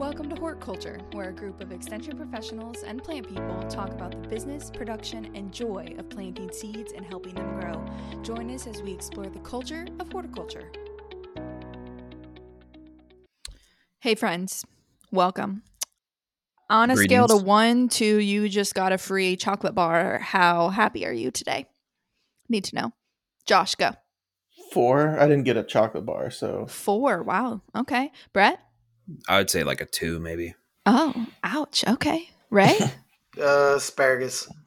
Welcome to Horticulture, where a group of extension professionals and plant people talk about the business, production, and joy of planting seeds and helping them grow. Join us as we explore the culture of horticulture. Hey, friends, welcome. On a scale to one to you just got a free chocolate bar, how happy are you today? Need to know. Josh, go. Four. I didn't get a chocolate bar, so Four. Wow. Okay. Brett? I would say like a two, maybe. Oh, ouch. Okay. Ray? Uh, asparagus.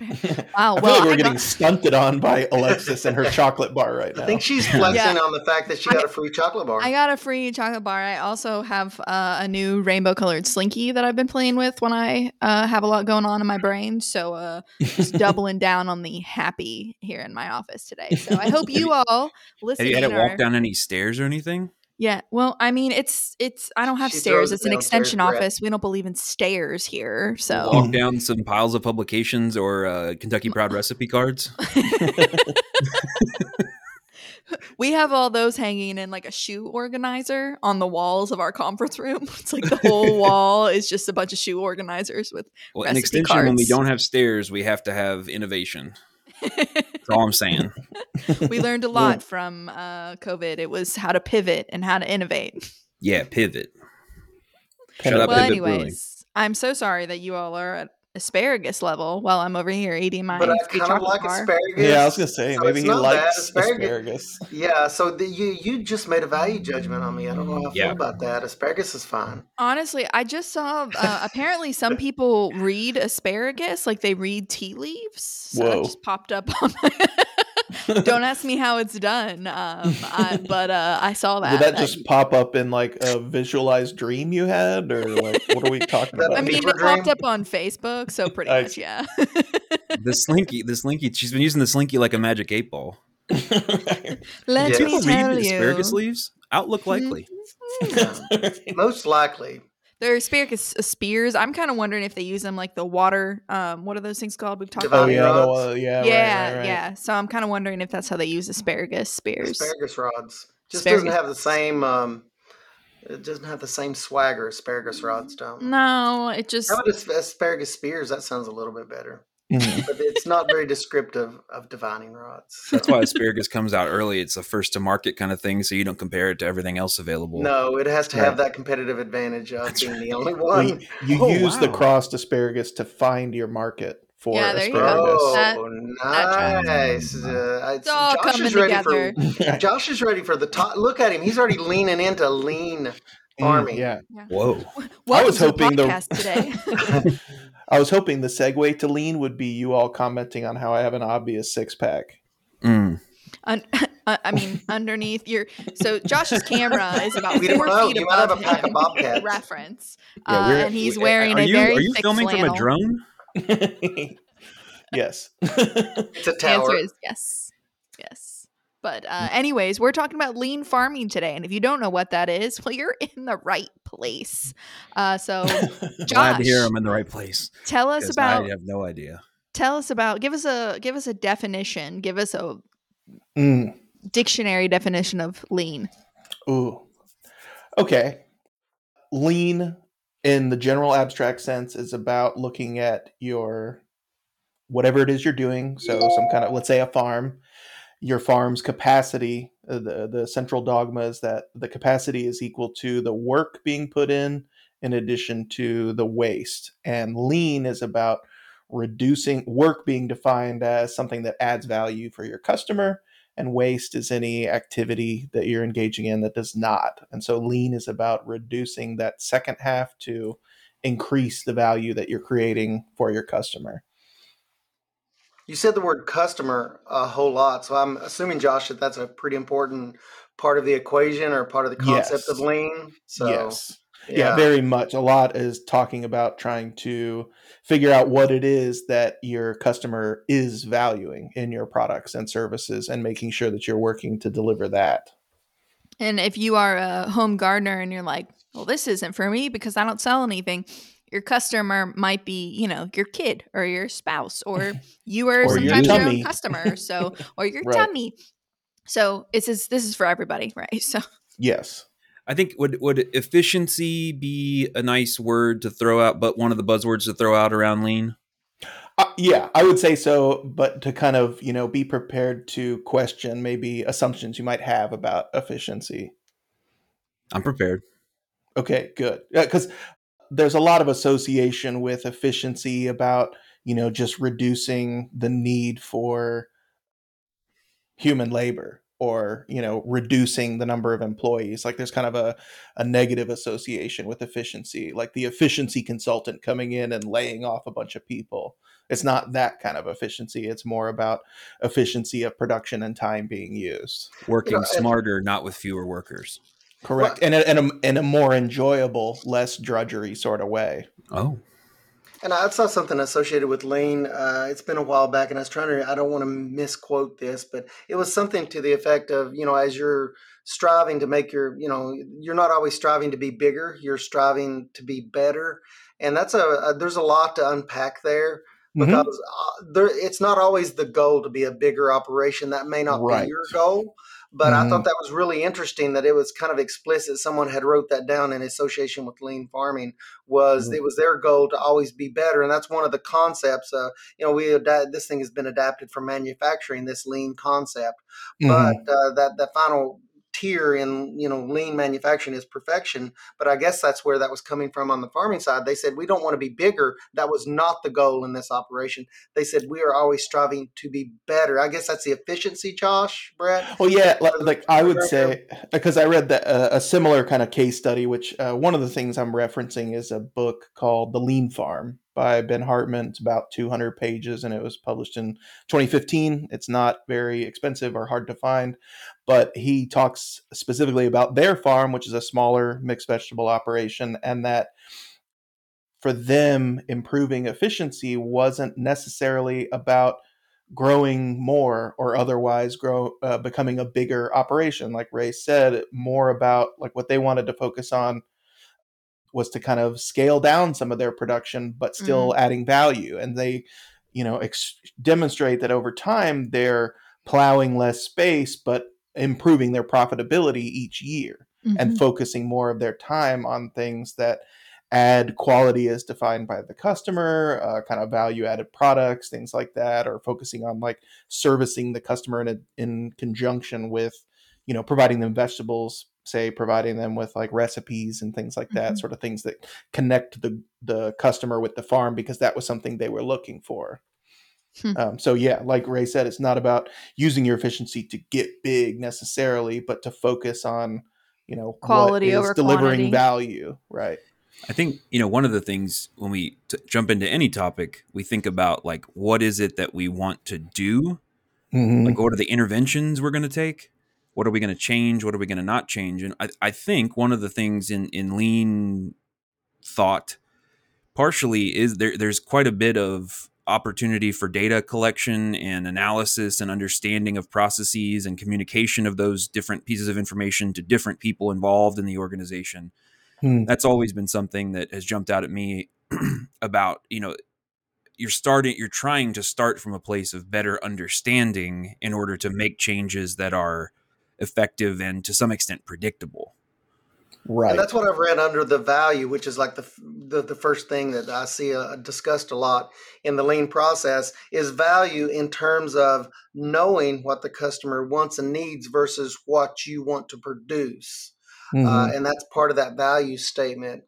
Wow. I feel well, like we're I getting got- stunted on by Alexis and her chocolate bar right now. I think she's flexing Yeah. on the fact that she got a free chocolate bar. I got a free chocolate bar. I also have uh, a new rainbow colored slinky that I've been playing with when I uh, have a lot going on in my brain. So uh, just doubling down on the happy here in my office today. So I hope you all Have listening you had to walk down any stairs or anything? Yeah. Well, I mean, it's it's. I don't have She stairs. It's an extension Brett. office. We don't believe in stairs here. So Walk down some piles of publications or uh, Kentucky Proud recipe cards? we have all those hanging in like a shoe organizer on the walls of our conference room. It's like the whole wall is just a bunch of shoe organizers with Well, an Recipe extension, when we don't have stairs, we have to have innovation. That's all I'm saying. we learned a lot from uh, COVID. It was how to pivot and how to innovate. Yeah, pivot. Pen Shut it up, well, down. Brewing. anyways, I'm so sorry that you all are at asparagus level while I'm over here eating my but I kind of like bar. asparagus. yeah, I was gonna say so maybe he likes Asparagus- asparagus. Yeah, so the, you you just made a value judgment on me. I don't know how I Yeah. feel about that. Asparagus is fine. Honestly, I just saw. Uh, apparently, some people read asparagus like they read tea leaves. So that Whoa. just popped up on. My Don't ask me how it's done, um, I, but uh, I saw that. Did that I- just pop up in like a visualized dream you had, or like what are we talking about? I mean, Fever it popped up on Facebook, so pretty I- much, yeah. The slinky, the slinky, she's been using the slinky like a magic eight ball. Let Yeah. me People tell you, asparagus leaves? Outlook likely. Yeah. Most likely. They're asparagus uh, spears. I'm kind of wondering if they use them like the water. Um, what are those things called? We've talked oh about. Dividing yeah, the rods? one, yeah, yeah, right, right, right. yeah. So I'm kind of wondering if that's how they use asparagus spears. Asparagus rods. Just Asparagus doesn't have the same um it doesn't have the same swagger asparagus rods don't. No, it just How about asparagus spears? That sounds a little bit better. Mhm. But it's not very descriptive of divining rods. so- That's why asparagus comes out early. It's a first to market kind of thing, so you don't compare it to everything else available. No, it has to have that competitive advantage of That's being right. the only one. you you Oh, use the crossed asparagus to find your market for Yeah, there you go. asparagus. Oh, That- nice! Uh, it's all Josh coming is ready together. for. Josh is ready for the top. Look at him; he's already leaning into lean farming. Mm, yeah, Whoa. Welcome was to the hoping the- today. I was hoping the segue to lean would be you all commenting on how I have an obvious six pack. Mm. Un- uh, I mean, underneath your so Josh's camera is about We don't four know. feet You might have above a pack of him. Bobcats. Reference, Yeah, uh, and he's wearing are a you, very Are you thick filming flannel. from a drone? yes. It's a The answer is yes, yes. But uh, anyways, we're talking about lean farming today, and if you don't know what that is, well, you're in the right place. Uh, so, Glad to hear I'm in the right place. tell us about I have no idea. tell us about give us a give us a definition, give us a Mm. dictionary definition of lean. Ooh. Okay. Lean in the general abstract sense is about looking at your whatever it is you're doing. So some kind of let's say a farm, your farm's capacity, uh, the the central dogma is that the capacity is equal to the work being put in in addition to the waste. And lean is about reducing work being defined as something that adds value for your customer and waste is any activity that you're engaging in that does not. And so lean is about reducing that second half to increase the value that you're creating for your customer. You said the word customer a whole lot, so I'm assuming, Josh, that that's a pretty important part of the equation or part of the concept Yes. of lean. So, yes. Yeah. very much. A lot is talking about trying to figure out what it is that your customer is valuing in your products and services and making sure that you're working to deliver that. And if you are a home gardener and you're like, well, this isn't for me because I don't sell anything, your customer might be, you know, your kid or your spouse, or you are Or sometimes your, own customer. So, or your Right. tummy. So this is this is for everybody, right? So Yes. I think would would efficiency be a nice word to throw out, but one of the buzzwords to throw out around lean? Uh, yeah, I would say so, but to kind of you know be prepared to question maybe assumptions you might have about efficiency. I'm prepared. Okay, good. Because there's a lot of association with efficiency about you know just reducing the need for human labor or you know reducing the number of employees. Like there's kind of a, a negative association with efficiency like the efficiency consultant coming in and laying off a bunch of people. It's not that kind of efficiency. It's more about efficiency of production and time being used. Working you know, smarter not with fewer workers correct well, and, a, and, a, in a more enjoyable less drudgery sort of way oh and I saw something associated with lean. Uh, it's been a while back, and I was trying to. I don't want to misquote this, but it was something to the effect of, you know, as you're striving to make your, you know, you're not always striving to be bigger. You're striving to be better, and that's a, a there's a lot to unpack there mm-hmm. because mm-hmm. uh, there, it's not always the goal to be a bigger operation. That may not right. be your goal, but mm-hmm. I thought that was really interesting that it was kind of explicit. Someone had wrote that down in association with lean farming. Was mm-hmm. it was their goal to always be better, and that's one of the concepts. Uh, you know, we this thing has been adapted from manufacturing this lean concept, mm-hmm. but uh, that that final tier in you know lean manufacturing is perfection but i guess that's where that was coming from on the farming side. They said we don't want to be bigger. That was not the goal in this operation. They said we are always striving to be better. I guess that's the efficiency josh brett? Well yeah like, i would say because i read that uh, a similar kind of case study which uh, one of the things i'm referencing is a book called the lean farm by Ben Hartman. It's about 200 pages and it was published in 2015. It's not very expensive or hard to find, but he talks specifically about their farm, which is a smaller mixed vegetable operation, and that for them, improving efficiency wasn't necessarily about growing more or otherwise grow uh, becoming a bigger operation like ray said more about like what they wanted to focus on was to kind of scale down some of their production but still mm. adding value and they you know ex- demonstrate that over time they're plowing less space but improving their profitability each year mm-hmm. and focusing more of their time on things that add quality as defined by the customer uh, kind of value added products things like that or focusing on like servicing the customer in a, in conjunction with you know providing them vegetables say providing them with like recipes and things like that mm-hmm. sort of things that connect the the customer with the farm because that was something they were looking for hmm. um, so yeah like ray said it's not about using your efficiency to get big necessarily but to focus on you know quality over delivering quantity. value right I think you know one of the things when we t- jump into any topic, we think about like what is it that we want to do, mm-hmm. like what are the interventions we're going to take, what are we going to change? What are we going to not change? And I, I think one of the things in in lean thought partially is there there's quite a bit of opportunity for data collection and analysis and understanding of processes and communication of those different pieces of information to different people involved in the organization. Hmm. that's always been something that has jumped out at me about you know you're starting you're trying to start from a place of better understanding in order to make changes that are effective and to some extent predictable. Right. And that's what I've read under the value, which is like the the, the first thing that I see uh, discussed a lot in the lean process is value in terms of knowing what the customer wants and needs versus what you want to produce. Mm-hmm. Uh, and that's part of that value statement.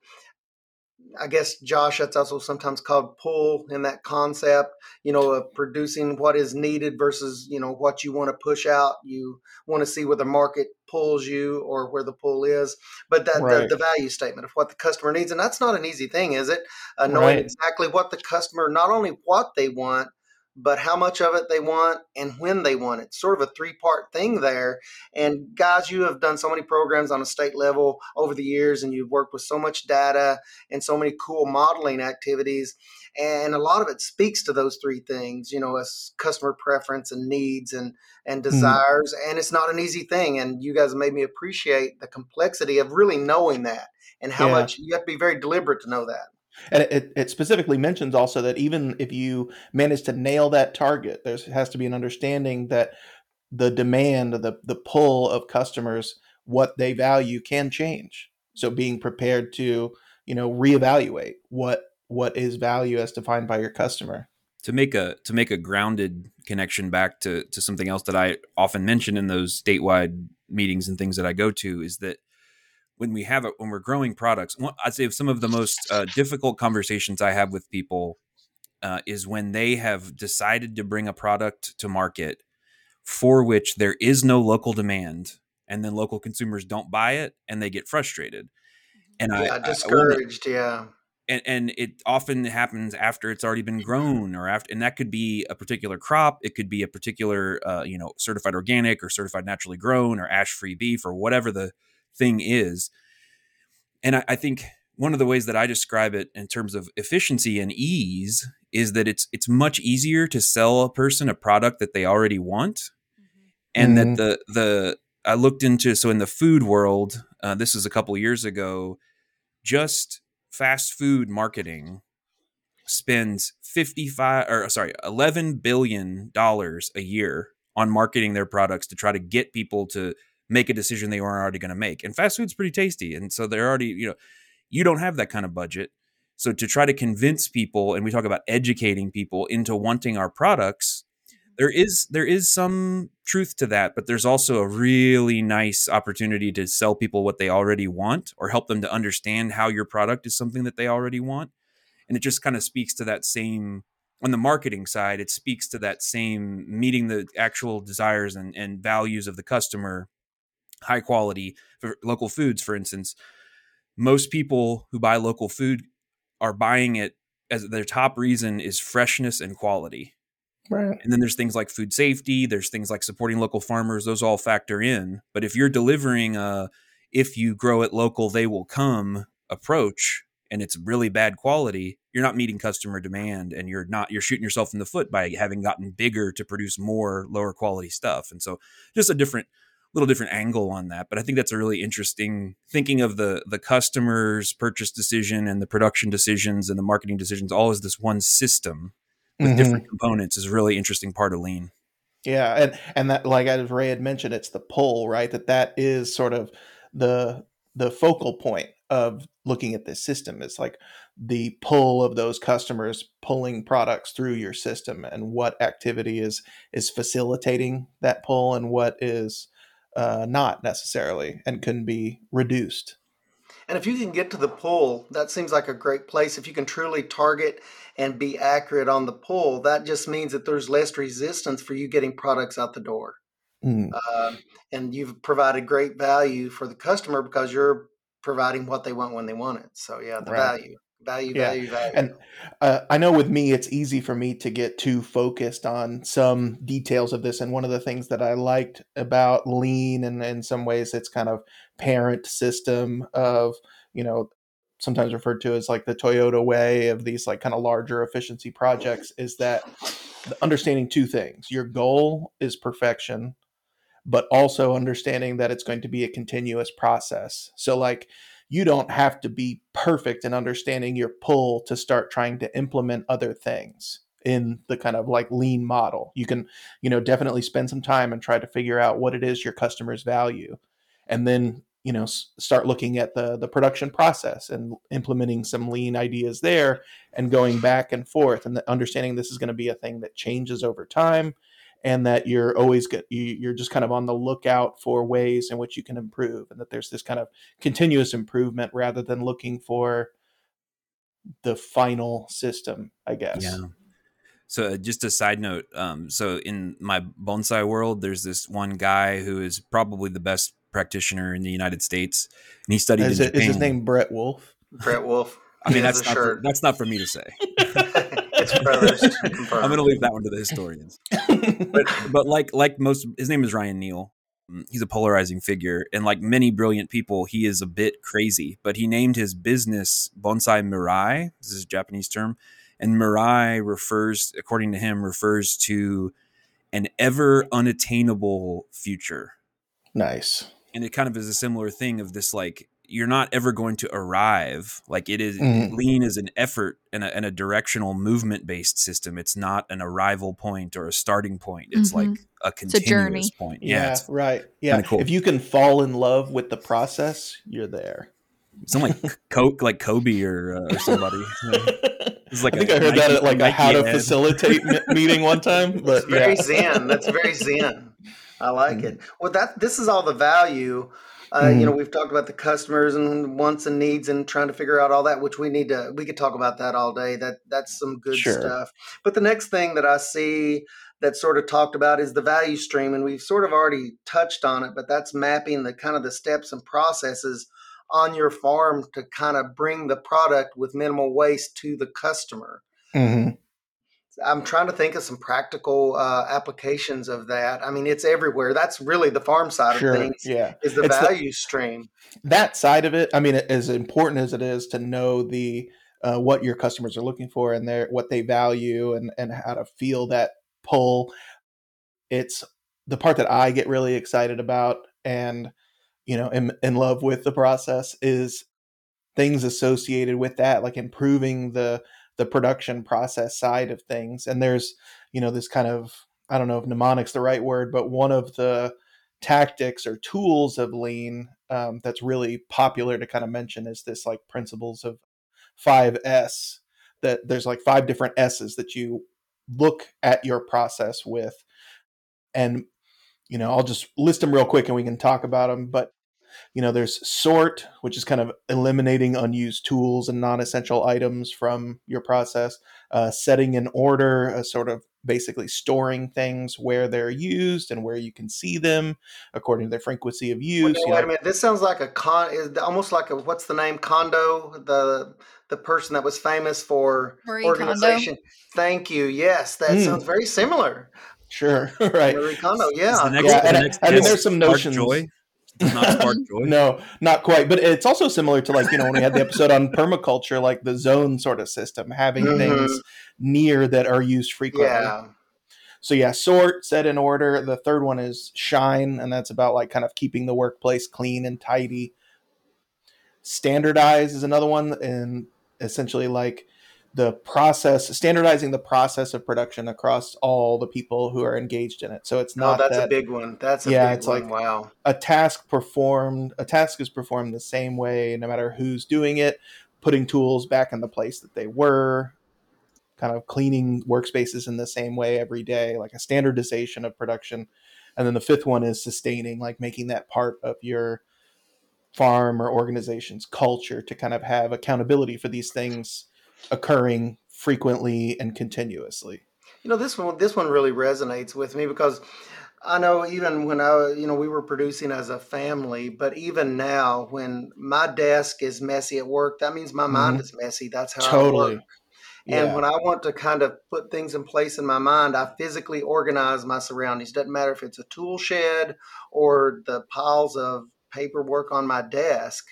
I guess Josh, that's also sometimes called pull in that concept, you know, of producing what is needed versus, you know, what you want to push out. You want to see where the market pulls you or where the pull is. But that right. the, the, value statement of what the customer needs. And that's not an easy thing, is it? Uh, knowing right. exactly what the customer, not only what they want, but how much of it they want and when they want it. Sort of a three part thing there. And guys, you have done so many programs on a state level over the years, and you've worked with so much data and so many cool modeling activities. And a lot of it speaks to those three things, you know, as customer preference and needs and and mm-hmm. desires. Mm. And it's not an easy thing. And you guys made me appreciate the complexity of really knowing that and how yeah. much you have to be very deliberate to know that. And it, it specifically mentions also that even if you manage to nail that target, there has to be an understanding that the demand, the the pull of customers what they value can change. So being prepared to, you know, reevaluate what what is value as defined by your customer. To make a to make a grounded connection back to to something else that I often mention in those statewide meetings and things that I go to is that when we have it when we're growing products, I'd say some of the most uh, difficult conversations I have with people uh, is when they have decided to bring a product to market for which there is no local demand and then local consumers don't buy it and they get frustrated. And yeah, I, discouraged I wanna, yeah. and, and it often happens after it's already been grown or after and that could be a particular crop it could be a particular uh, you know certified organic or certified naturally grown or ash free beef or whatever the thing is and I, I think one of the ways that I describe it in terms of efficiency and ease is that it's it's much easier to sell a person a product that they already want, mm-hmm. and mm-hmm. that the the I looked into so in the food world, uh, this is a couple years ago, just fast food marketing spends 55 or sorry 11 billion dollars a year on marketing their products to try to get people to make a decision they weren't already going to make and fast food's pretty tasty and so they're already you know you don't have that kind of budget. So to try to convince people and we talk about educating people into wanting our products mm-hmm. there is there is some truth to that but there's also a really nice opportunity to sell people what they already want or help them to understand how your product is something that they already want and it just kind of speaks to that same on the marketing side it speaks to that same meeting the actual desires and, and values of the customer high quality for local foods for instance most people who buy local food are buying it as their top reason is freshness and quality Right. And then there's things like food safety, there's things like supporting local farmers, those all factor in. But if you're delivering a if you grow it local, they will come approach and it's really bad quality, you're not meeting customer demand and you're not you're shooting yourself in the foot by having gotten bigger to produce more lower quality stuff. And so just a different little different angle on that. But I think that's a really interesting thinking of the the customer's purchase decision and the production decisions and the marketing decisions all as this one system with mm-hmm. different components is a really interesting part of lean. Yeah, and and that like as Ray had mentioned, it's the pull, right? That that is sort of the the focal point of looking at this system. It's like the pull of those customers pulling products through your system, and what activity is is facilitating that pull, and what is uh, not necessarily, and can be reduced. And if you can get to the pull, that seems like a great place. If you can truly target and be accurate on the pull, that just means that there's less resistance for you getting products out the door. Mm. Uh, and you've provided great value for the customer because you're providing what they want when they want it. So yeah, the right. value. Value, yeah. value, value. And uh, I know with me, it's easy for me to get too focused on some details of this. And one of the things that I liked about Lean, and in some ways, it's kind of parent system of, you know, sometimes referred to as like the Toyota way of these like kind of larger efficiency projects is that understanding two things. Your goal is perfection, but also understanding that it's going to be a continuous process. So like you don't have to be perfect in understanding your pull to start trying to implement other things in the kind of like lean model. You can, you know, definitely spend some time and try to figure out what it is your customers value. And then you know start looking at the the production process and implementing some lean ideas there and going back and forth and understanding this is going to be a thing that changes over time and that you're always good you're just kind of on the lookout for ways in which you can improve and that there's this kind of continuous improvement rather than looking for the final system i guess yeah so uh, just a side note um, so in my bonsai world there's this one guy who is probably the best practitioner in the United States, and he studied. Is, it, is his name Brett Wolf? Brett Wolf. I mean, that's not, for, that's not for me to say. I'm going to leave that one to the historians. but, but like like most, his name is Ryan Neil. Mm, he's a polarizing figure, and like many brilliant people, he is a bit crazy. But he named his business Bonsai Mirai. This is a Japanese term, and Mirai refers, according to him, refers to an ever unattainable future. Nice and it kind of is a similar thing of this like you're not ever going to arrive. Like it is, mm. lean is an effort and a, and a directional movement based system. It's not an arrival point or a starting point. It's mm-hmm. like a continuous a point. Yeah, yeah right. Yeah, cool. if you can fall in love with the process, you're there. Some like Coke, like Kobe or, uh, or somebody. It's like I think I heard Nike, that at like a how to facilitate meeting one time. But That's very zen. That's very zen. I like mm-hmm. it. Well, that this is all the value. Uh, mm-hmm. You know, we've talked about the customers and wants and needs, and trying to figure out all that, which we need to. We could talk about that all day. That that's some good sure. stuff. But the next thing that I see that sort of talked about is the value stream, and we've sort of already touched on it. But that's mapping the kind of the steps and processes on your farm to kind of bring the product with minimal waste to the customer. Mm-hmm. I'm trying to think of some practical uh, applications of that. I mean, it's everywhere. That's really the farm side sure, of things. Yeah, is the it's value the, stream. That side of it. I mean, as important as it is to know the uh, what your customers are looking for and their what they value and and how to feel that pull. It's the part that I get really excited about and you know am in love with the process is things associated with that like improving the the production process side of things and there's you know this kind of i don't know if mnemonics the right word but one of the tactics or tools of lean um, that's really popular to kind of mention is this like principles of 5s that there's like five different s's that you look at your process with. And you know i'll just list them real quick and we can talk about them but you know there's sort which is kind of eliminating unused tools and non-essential items from your process uh, setting in order a sort of basically storing things where they're used and where you can see them according to their frequency of use. Wait, wait a minute. This sounds like a con. Is almost like a what's the name? Kondo, the the person that was famous for Marie organization. Kondo. Thank you. Yes, that mm. sounds very similar. Sure. right. Marie Kondo. Yeah. Next, yeah. And, I mean, there's some notions. Joy does not spark joy. no, not quite. But it's also similar to like you know when we had the episode on permaculture, like the zone sort of system, having mm-hmm. things near that are used frequently. Yeah. So yeah, sort, set in order. The third one is shine, and that's about like kind of keeping the workplace clean and tidy. Standardize is another one, and essentially like the process standardizing the process of production across all the people who are engaged in it. So it's oh, not oh, that's that, a big one. That's yeah it's one. like wow. a task performed a task is performed the same way no matter who's doing it putting tools back in the place that they were kind of cleaning workspaces in the same way every day like a standardization of production. And then the fifth one is sustaining like making that part of your farm or organization's culture to kind of have accountability for these things occurring frequently and continuously. You know, this one this one really resonates with me because I know even when I, you know, we were producing as a family, but even now, when my desk is messy at work, that means my mm-hmm. mind is messy. That's how totally. I work. And yeah. when I want to kind of put things in place in my mind, I physically organize my surroundings. Doesn't matter if it's a tool shed or the piles of paperwork on my desk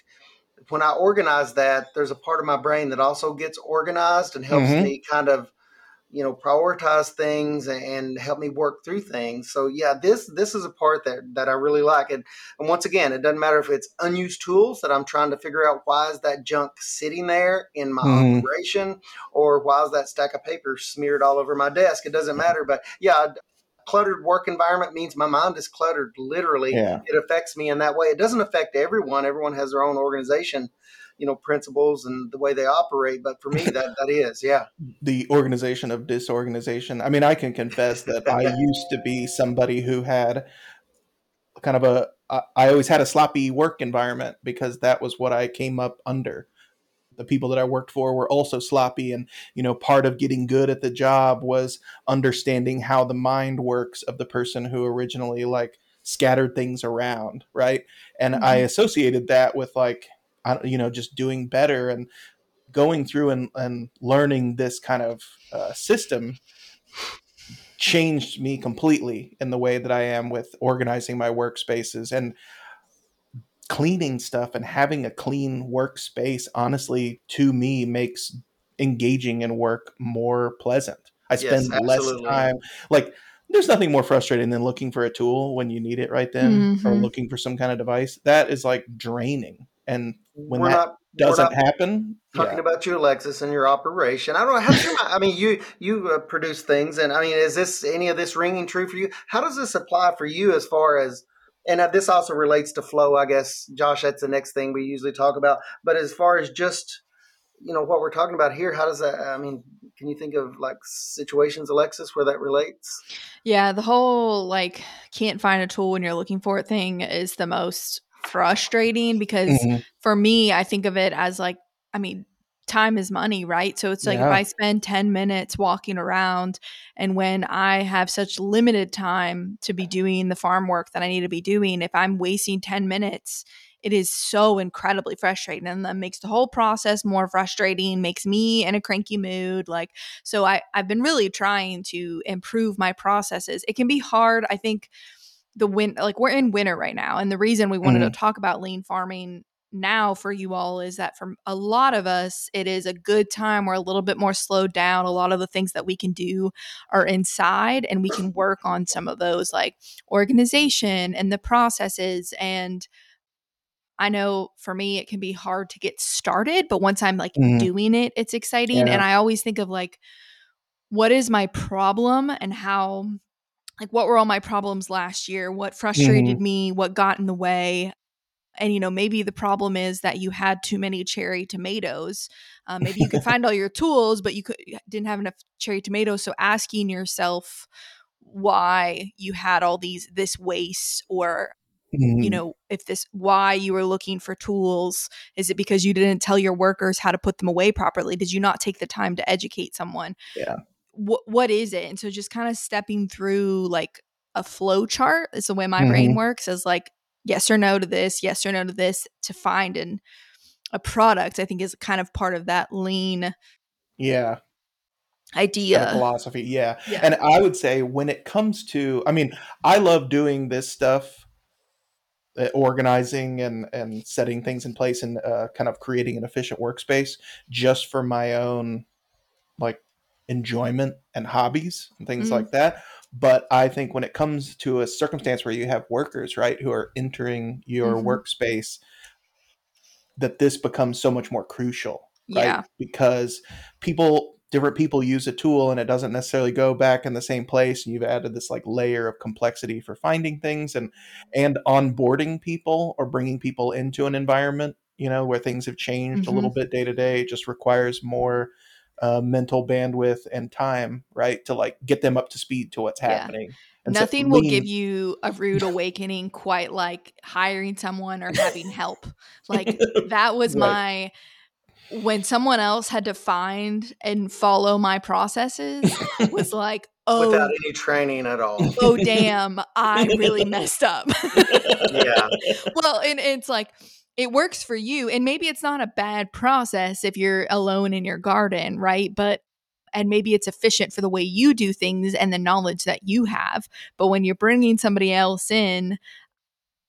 when I organize that, there's a part of my brain that also gets organized and helps mm-hmm. me kind of, you know, prioritize things and help me work through things. So yeah, this this is a part that that I really like. And, and once again, it doesn't matter if it's unused tools that I'm trying to figure out why is that junk sitting there in my mm-hmm. operation, or why is that stack of paper smeared all over my desk. It doesn't matter. But yeah, cluttered work environment means my mind is cluttered literally. Yeah. it affects me in that way. It doesn't affect everyone. Everyone has their own organization you know principles and the way they operate but for me that that is yeah. The organization of disorganization. I mean i can confess that i used to be somebody who had kind of a I always had a sloppy work environment because that was what I came up under the people that I worked for were also sloppy. And, you know, part of getting good at the job was understanding how the mind works of the person who originally like scattered things around. Right. And mm-hmm. I associated that with like, you know, just doing better and going through and, and learning this kind of uh, system changed me completely in the way that I am with organizing my workspaces. And cleaning stuff and having a clean workspace honestly to me makes engaging in work more pleasant i spend yes, less time like there's nothing more frustrating than looking for a tool when you need it right then mm-hmm. or looking for some kind of device that is like draining and when we're that not, doesn't happen, talking yeah. about you, Alexis, and your operation. I don't know how. You, I mean, you you uh, produce things, and I mean, is this any of this ringing true for you? How does this apply for you as far as and uh, this also relates to flow, I guess, Josh. That's the next thing we usually talk about. But as far as just you know what we're talking about here, how does that? I mean, can you think of like situations, Alexis, where that relates? Yeah, the whole like can't find a tool when you're looking for it thing is the most frustrating because mm-hmm. for me, I think of it as like, I mean, time is money, right? So it's like yeah. if I spend 10 minutes walking around and when I have such limited time to be doing the farm work that I need to be doing, if I'm wasting 10 minutes, it is so incredibly frustrating and that makes the whole process more frustrating, makes me in a cranky mood. Like, so I, I've been really trying to improve my processes. It can be hard. I think the win like we're in winter right now and the reason we wanted mm-hmm. to talk about lean farming now for you all is that for a lot of us, it is a good time. We're a little bit more slowed down. A lot of the things that we can do are inside, and we can work on some of those like organization and the processes. And I know for me, it can be hard to get started, but once I'm like mm-hmm. doing it, it's exciting. Yeah. And I always think of like, what is my problem and how like what were all my problems last year what frustrated mm-hmm. me what got in the way and you know maybe the problem is that you had too many cherry tomatoes uh, maybe you could find all your tools but you could didn't have enough cherry tomatoes. So asking yourself why you had all these this waste or mm-hmm. you know if this why you were looking for tools is it because you didn't tell your workers how to put them away properly? Did you not take the time to educate someone? Yeah. What what is it? And so just kind of stepping through like a flow chart is the way my mm-hmm. brain works is like yes or no to this, yes or no to this to find an a product, I think is kind of part of that lean yeah idea kind of philosophy. Yeah. yeah. And I would say when it comes to I mean, I love doing this stuff uh, organizing and and setting things in place and uh, kind of creating an efficient workspace just for my own like enjoyment and hobbies and things mm. like that but I think when it comes to a circumstance where you have workers, right, who are entering your mm-hmm. workspace, that this becomes so much more crucial, right? Yeah. Because people, different people use a tool and it doesn't necessarily go back in the same place. And you've added this like layer of complexity for finding things and, and onboarding people or bringing people into an environment, you know, where things have changed mm-hmm. a little bit day to day. It just requires more uh, mental bandwidth and time, right, to like get them up to speed to what's happening. And Nothing so will give you a rude awakening quite like hiring someone or having help. Like that was right. my when someone else had to find and follow my processes was like oh without any training at all oh damn i really messed up yeah well and it's like it works for you and maybe it's not a bad process if you're alone in your garden right? But and maybe it's efficient for the way you do things and the knowledge that you have but when you're bringing somebody else in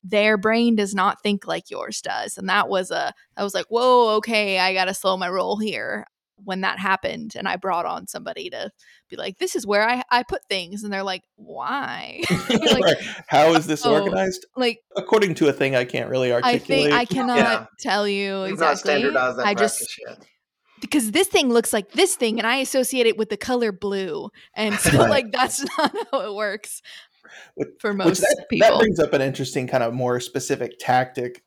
their brain does not think like yours does and that was a i was like whoa okay i gotta slow my roll here when that happened and I brought on somebody to be like, this is where I, I put things. And they're like, why? like, right. How is this oh, organized? Like, according to a thing I can't really articulate. I think I cannot yeah. tell you You've exactly. I just, yet. because this thing looks like this thing and I associate it with the color blue. And so, right. like, that's not how it works for most that, people. That brings up an interesting kind of more specific tactic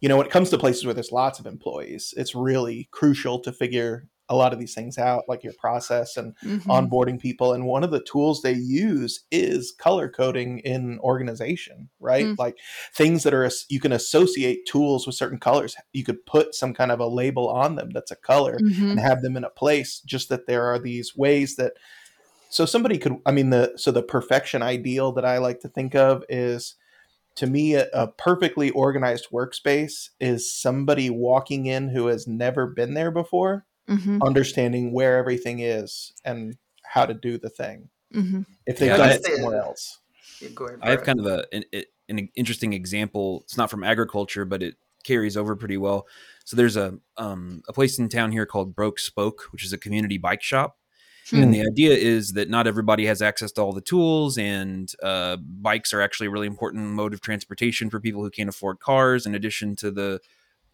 you know, when it comes to places where there's lots of employees, it's really crucial to figure a lot of these things out, like your process and mm-hmm. onboarding people. And one of the tools they use is color coding in organization, right? Mm. Like things that are, you can associate tools with certain colors. You could put some kind of a label on them that's a color mm-hmm. and have them in a place, just that there are these ways that, so somebody could, I mean, the, so the perfection ideal that I like to think of is, to me a, a, perfectly organized workspace is somebody walking in who has never been there before mm-hmm. understanding where everything is and how to do the thing. Mm-hmm. If they've yeah, done it somewhere else. I have kind of a an, an, interesting example. It's not from agriculture, but it carries over pretty well. So there's a um, a place in town here called Broke Spoke, which is a community bike shop. Hmm. And the idea is that not everybody has access to all the tools, and uh, bikes are actually a really important mode of transportation for people who can't afford cars. In addition to the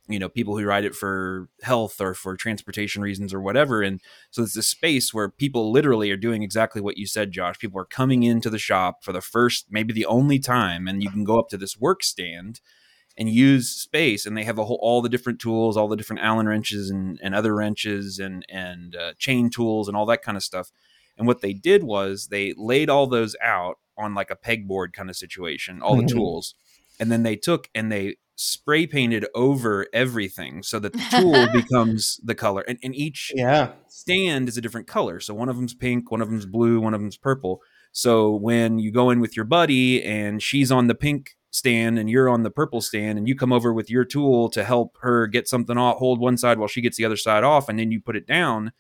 you know people who ride it for health or for transportation reasons or whatever. And so it's a space where people literally are doing exactly what you said josh. People are coming into the shop for the first maybe the only time and you can go up to this work stand and use space and they have a whole all the different tools all the different allen wrenches and, and other wrenches and and uh, chain tools and all that kind of stuff. And what they did was they laid all those out on like a pegboard kind of situation all mm-hmm. the tools and then they took and they spray painted over everything so that the tool becomes the color and, and each yeah. stand is a different color so one of them's pink one of them's blue one of them's purple so when you go in with your buddy and she's on the pink stand and you're on the purple stand and you come over with your tool to help her get something off hold one side while she gets the other side off and then you put it down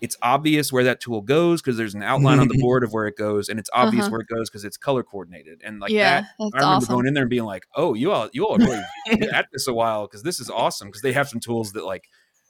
it's obvious where that tool goes because there's an outline on the board of where it goes, and it's obvious uh-huh. where it goes because it's color coordinated. And like yeah, that, I remember awesome. going in there and being like, "Oh, you all, you all are really at this a while because this is awesome." Because they have some tools that like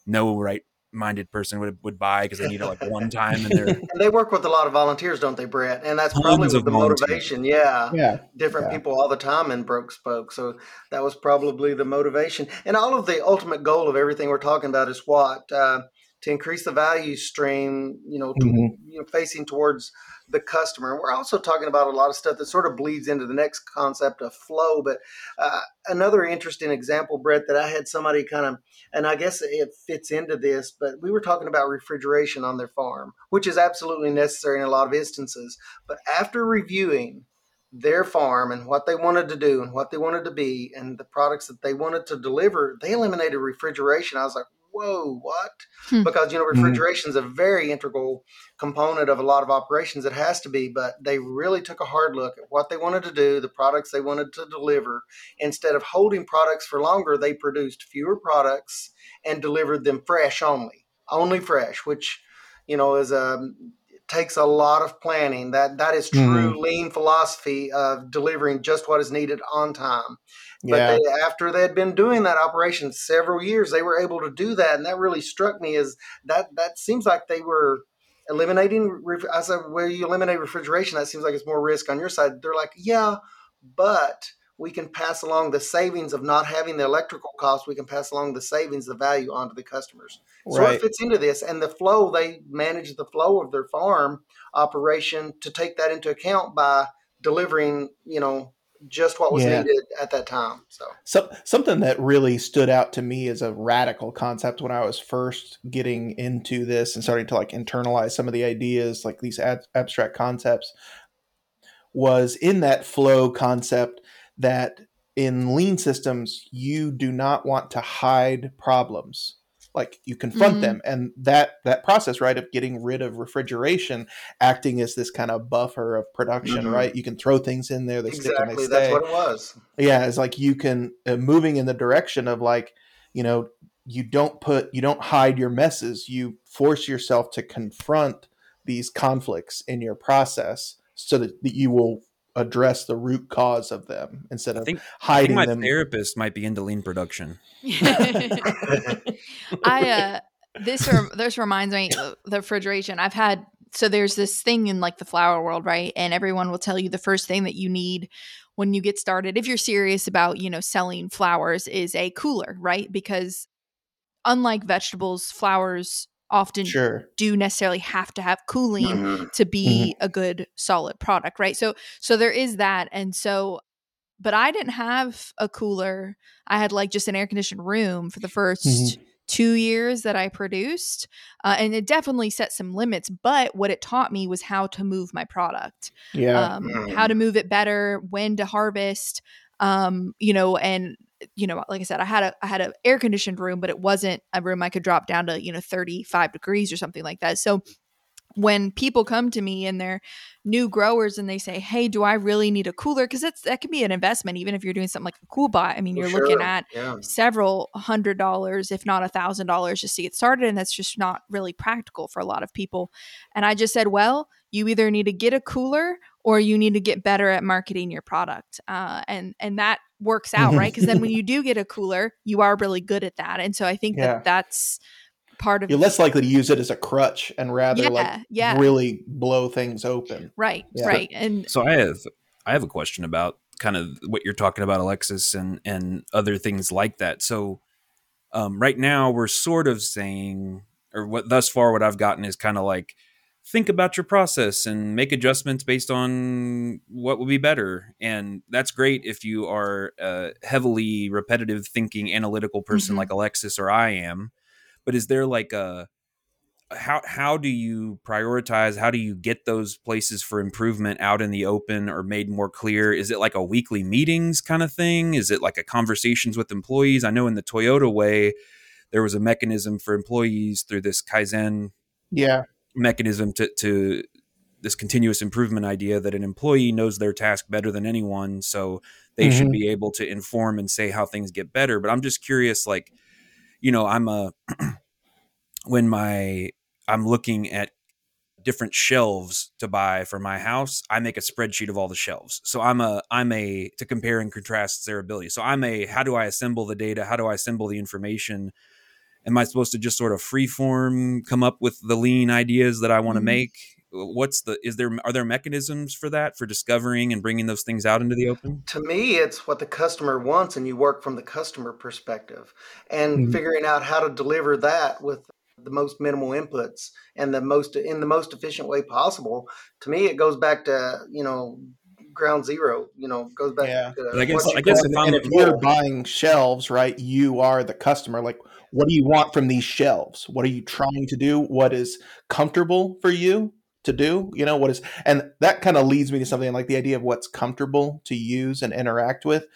no right minded person would would buy because they need it like one time and they're they work with a lot of volunteers don't they brett and that's probably the motivation yeah yeah different yeah. people all the time in broke spoke so that was probably the motivation and all of the ultimate goal of everything we're talking about is what uh, to increase the value stream, you know, to, mm-hmm. you know, facing towards the customer. And we're also talking about a lot of stuff that sort of bleeds into the next concept of flow. But uh, another interesting example, Brett, that I had somebody kind of, and I guess it fits into this, but we were talking about refrigeration on their farm, which is absolutely necessary in a lot of instances. But after reviewing their farm and what they wanted to do and what they wanted to be and the products that they wanted to deliver, they eliminated refrigeration. I was like, whoa, what? Hmm. Because, you know, mm-hmm. refrigeration is a very integral component of a lot of operations. It has to be, but they really took a hard look at what they wanted to do, the products they wanted to deliver. Instead of holding products for longer, they produced fewer products and delivered them fresh only, only fresh, which, you know, is a um, takes a lot of planning. That that is true mm-hmm. lean philosophy of delivering just what is needed on time. But yeah. they, after they had been doing that operation several years, they were able to do that, and that really struck me as that that seems like they were eliminating. I said, where you eliminate refrigeration, that seems like it's more risk on your side. They're like, yeah, but we can pass along the savings of not having the electrical costs. We can pass along the savings, the value onto the customers. So right. it fits into this, and the flow they manage the flow of their farm operation to take that into account by delivering, you know, just what was yeah. needed at that time. So. so something that really stood out to me as a radical concept when I was first getting into this and starting to like internalize some of the ideas, like these ad- abstract concepts, was in that flow concept that in lean systems you do not want to hide problems like you confront mm-hmm. them. And that that process right of getting rid of refrigeration acting as this kind of buffer of production mm-hmm. right? You can throw things in there they exactly, stick and they stay that's what it was. Yeah it's like you can uh, moving in the direction of like you know you don't put you don't hide your messes. You force yourself to confront these conflicts in your process so that, that you will address the root cause of them instead of I think, hiding I think my them. therapist might be into lean production. I uh this this reminds me the refrigeration. I've had so there's this thing in like the flower world, right? And everyone will tell you the first thing that you need when you get started if you're serious about, you know, selling flowers is a cooler, right? Because unlike vegetables, flowers often sure. do necessarily have to have cooling mm-hmm. to be mm-hmm. a good solid product right so so there is that and so but i didn't have a cooler i had like just an air conditioned room for the 1st mm-hmm. two years that i produced uh, and it definitely set some limits but what it taught me was how to move my product yeah um, how to move it better when to harvest um, you know and you know, like I said, I had a I had an air conditioned room, but it wasn't a room I could drop down to, you know, 35 degrees or something like that. So when people come to me and they're new growers and they say, "Hey, do I really need a cooler?" Because that's that can be an investment, even if you're doing something like a CoolBot. I mean, you're sure. looking at yeah. several hundred dollars, if not a thousand dollars, just to get started, and that's just not really practical for a lot of people. And I just said, "Well, you either need to get a cooler or you need to get better at marketing your product," uh, and and that works out, right? Because then when you do get a cooler, you are really good at that. And so I think yeah. that that's part of you're less likely to use it as a crutch and rather yeah, like yeah. really blow things open. Right, yeah. right. And so I have I have a question about kind of what you're talking about, Alexis, and and other things like that. So Um, right now, we're sort of saying, or what thus far, what I've gotten is kind of like, think about your process and make adjustments based on what would be better. And that's great if you are a heavily repetitive thinking analytical person mm-hmm. like Alexis or I am. But is there like a how how do you prioritize how do you get those places for improvement out in the open or made more clear is it like a weekly meetings kind of thing is it like a conversations with employees i know in the toyota way there was a mechanism for employees through this kaizen yeah mechanism to to this continuous improvement idea that an employee knows their task better than anyone so they mm-hmm. should be able to inform and say how things get better but i'm just curious like you know i'm a when my I'm looking at different shelves to buy for my house, I make a spreadsheet of all the shelves. So I'm a I'm a to compare and contrast their ability. So I'm a how do I assemble the data? How do I assemble the information? Am I supposed to just sort of freeform come up with the lean ideas that I want to mm-hmm. make? What's the is there are there mechanisms for that for discovering and bringing those things out into the open? To me, it's what the customer wants, and you work from the customer perspective and mm-hmm. figuring out how to deliver that with the most minimal inputs and the most in the most efficient way possible. To me, it goes back to you know ground zero. You know, goes back. Yeah. To I guess. I guess if, and if you're buying shelves, right, you are the customer. Like, what do you want from these shelves? What are you trying to do? What is comfortable for you? to do you know what is and that kind of leads me to something like the idea of what's comfortable to use and interact with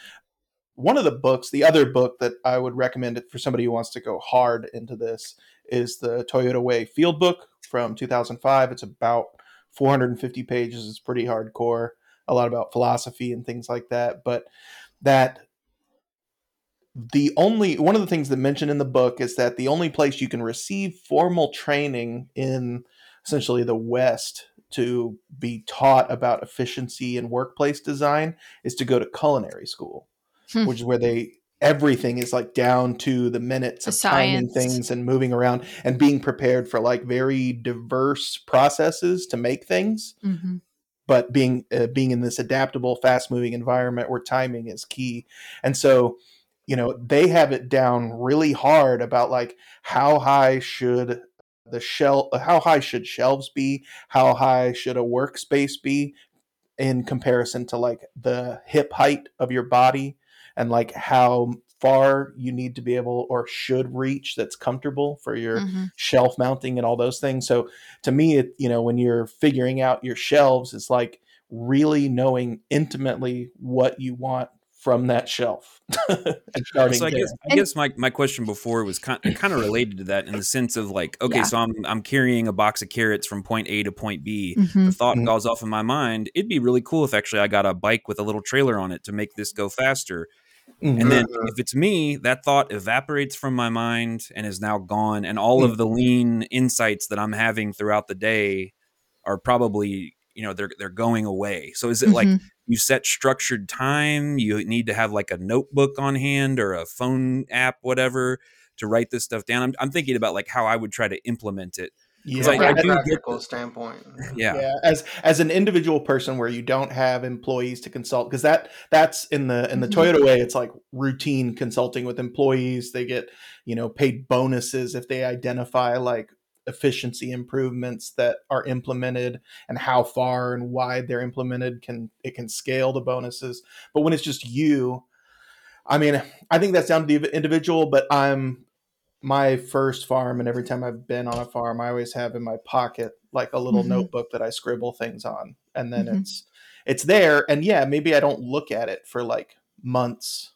one of the books the other book that i would recommend for somebody who wants to go hard into this is the Toyota Way Field Book from 2005. It's about 450 pages. It's pretty hardcore, a lot about philosophy and things like that. But that the only one of the things that mentioned in the book is that the only place you can receive formal training in essentially the West to be taught about efficiency and workplace design is to go to culinary school, hmm. which is where they everything is like down to the minutes the of science. timing things and moving around and being prepared for like very diverse processes to make things mm-hmm. but being uh, being in this adaptable fast moving environment where timing is key and so you know they have it down really hard about like how high should the shell how high should shelves be how high should a workspace be in comparison to like the hip height of your body and like how far you need to be able or should reach that's comfortable for your mm-hmm. shelf mounting and all those things. So to me, it, you know, when you're figuring out your shelves, it's like really knowing intimately what you want from that shelf. starting so I guess, I guess my, my question before was kind, kind of related to that in the sense of like, okay, yeah. so I'm I'm carrying a box of carrots from point A to point B. Mm-hmm. The thought mm-hmm. goes off in my mind, it'd be really cool if actually I got a bike with a little trailer on it to make this go faster. Mm-hmm. And then if it's me, that thought evaporates from my mind and is now gone. And all mm-hmm. of the lean insights that I'm having throughout the day are probably, you know, they're they're going away. So is it mm-hmm. like you set structured time? You need to have like a notebook on hand or a phone app, whatever, to write this stuff down. I'm, I'm thinking about like how I would try to implement it yeah, I, I do get the standpoint. Yeah. yeah, as as an individual person where you don't have employees to consult, because that that's in the in the mm-hmm. Toyota way, it's like routine consulting with employees. They get you know paid bonuses if they identify like efficiency improvements that are implemented and how far and wide they're implemented can it can scale the bonuses but when it's just you i mean i think that's down to the individual but i'm my first farm and every time I've been on a farm, I always have in my pocket like a little mm-hmm. notebook that I scribble things on. And then mm-hmm. it's it's there and yeah, maybe I don't look at it for like months.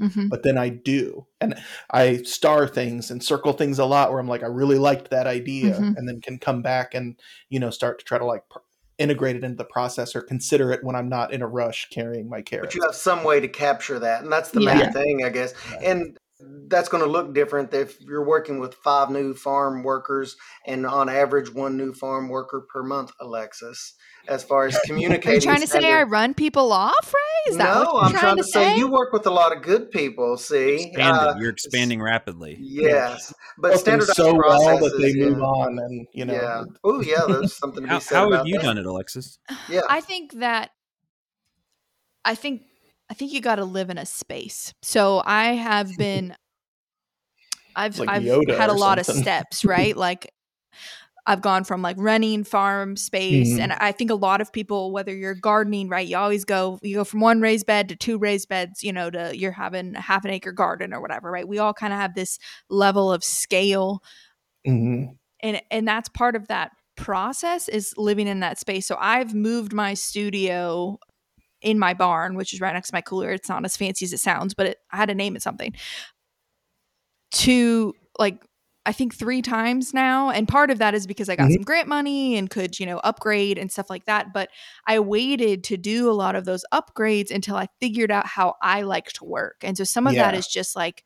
Mm-hmm. But then I do. And I star things and circle things a lot where I'm like I really liked that idea mm-hmm. and then can come back and you know start to try to like pr- integrate it into the process or consider it when I'm not in a rush carrying my carrots. But you have some way to capture that, and that's the yeah. main thing, I guess. Yeah. And that's going to look different if you're working with five new farm workers and on average one new farm worker per month alexis as far as communicating. Are you trying to say I run people off, right Is that no, I'm trying, trying to, say? say? you work with a lot of good people. See, uh, you're expanding rapidly. Yes, but standardized so well that they move yeah. on, and you know. Yeah. Oh, yeah. There's something to be how, said. How have you that. done it, Alexis? Yeah, I think that. I think I think you got to live in a space. So I have been I've like I've had a lot something. of steps, right? like I've gone from like renting farm space, mm-hmm. and I think a lot of people, whether you're gardening, right, you always go you go from one raised bed to two raised beds, you know, to you're having a half an acre garden or whatever, right? We all kind of have this level of scale, mm-hmm. and and that's part of that process is living in that space. So I've moved my studio in my barn, which is right next to my cooler. It's not as fancy as it sounds, but it, I had to name it something. To like I think three times now. And part of that is because I got mm-hmm. some grant money and could, you know, upgrade and stuff like that. But I waited to do a lot of those upgrades until I figured out how I like to work. And so some of yeah. that is just like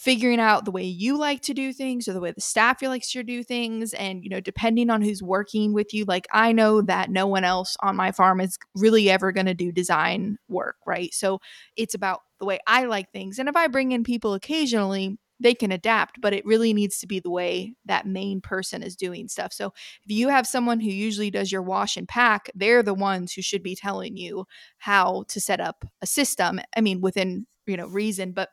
figuring out the way you like to do things or the way the staff likes to do things. And, you know, depending on who's working with you, like I know that no one else on my farm is really ever going to do design work. Right. So it's about the way I like things. And if I bring in people occasionally, they can adapt, but it really needs to be the way that main person is doing stuff. So if you have someone who usually does your wash and pack, they're the ones who should be telling you how to set up a system. I mean, within, you know, reason, but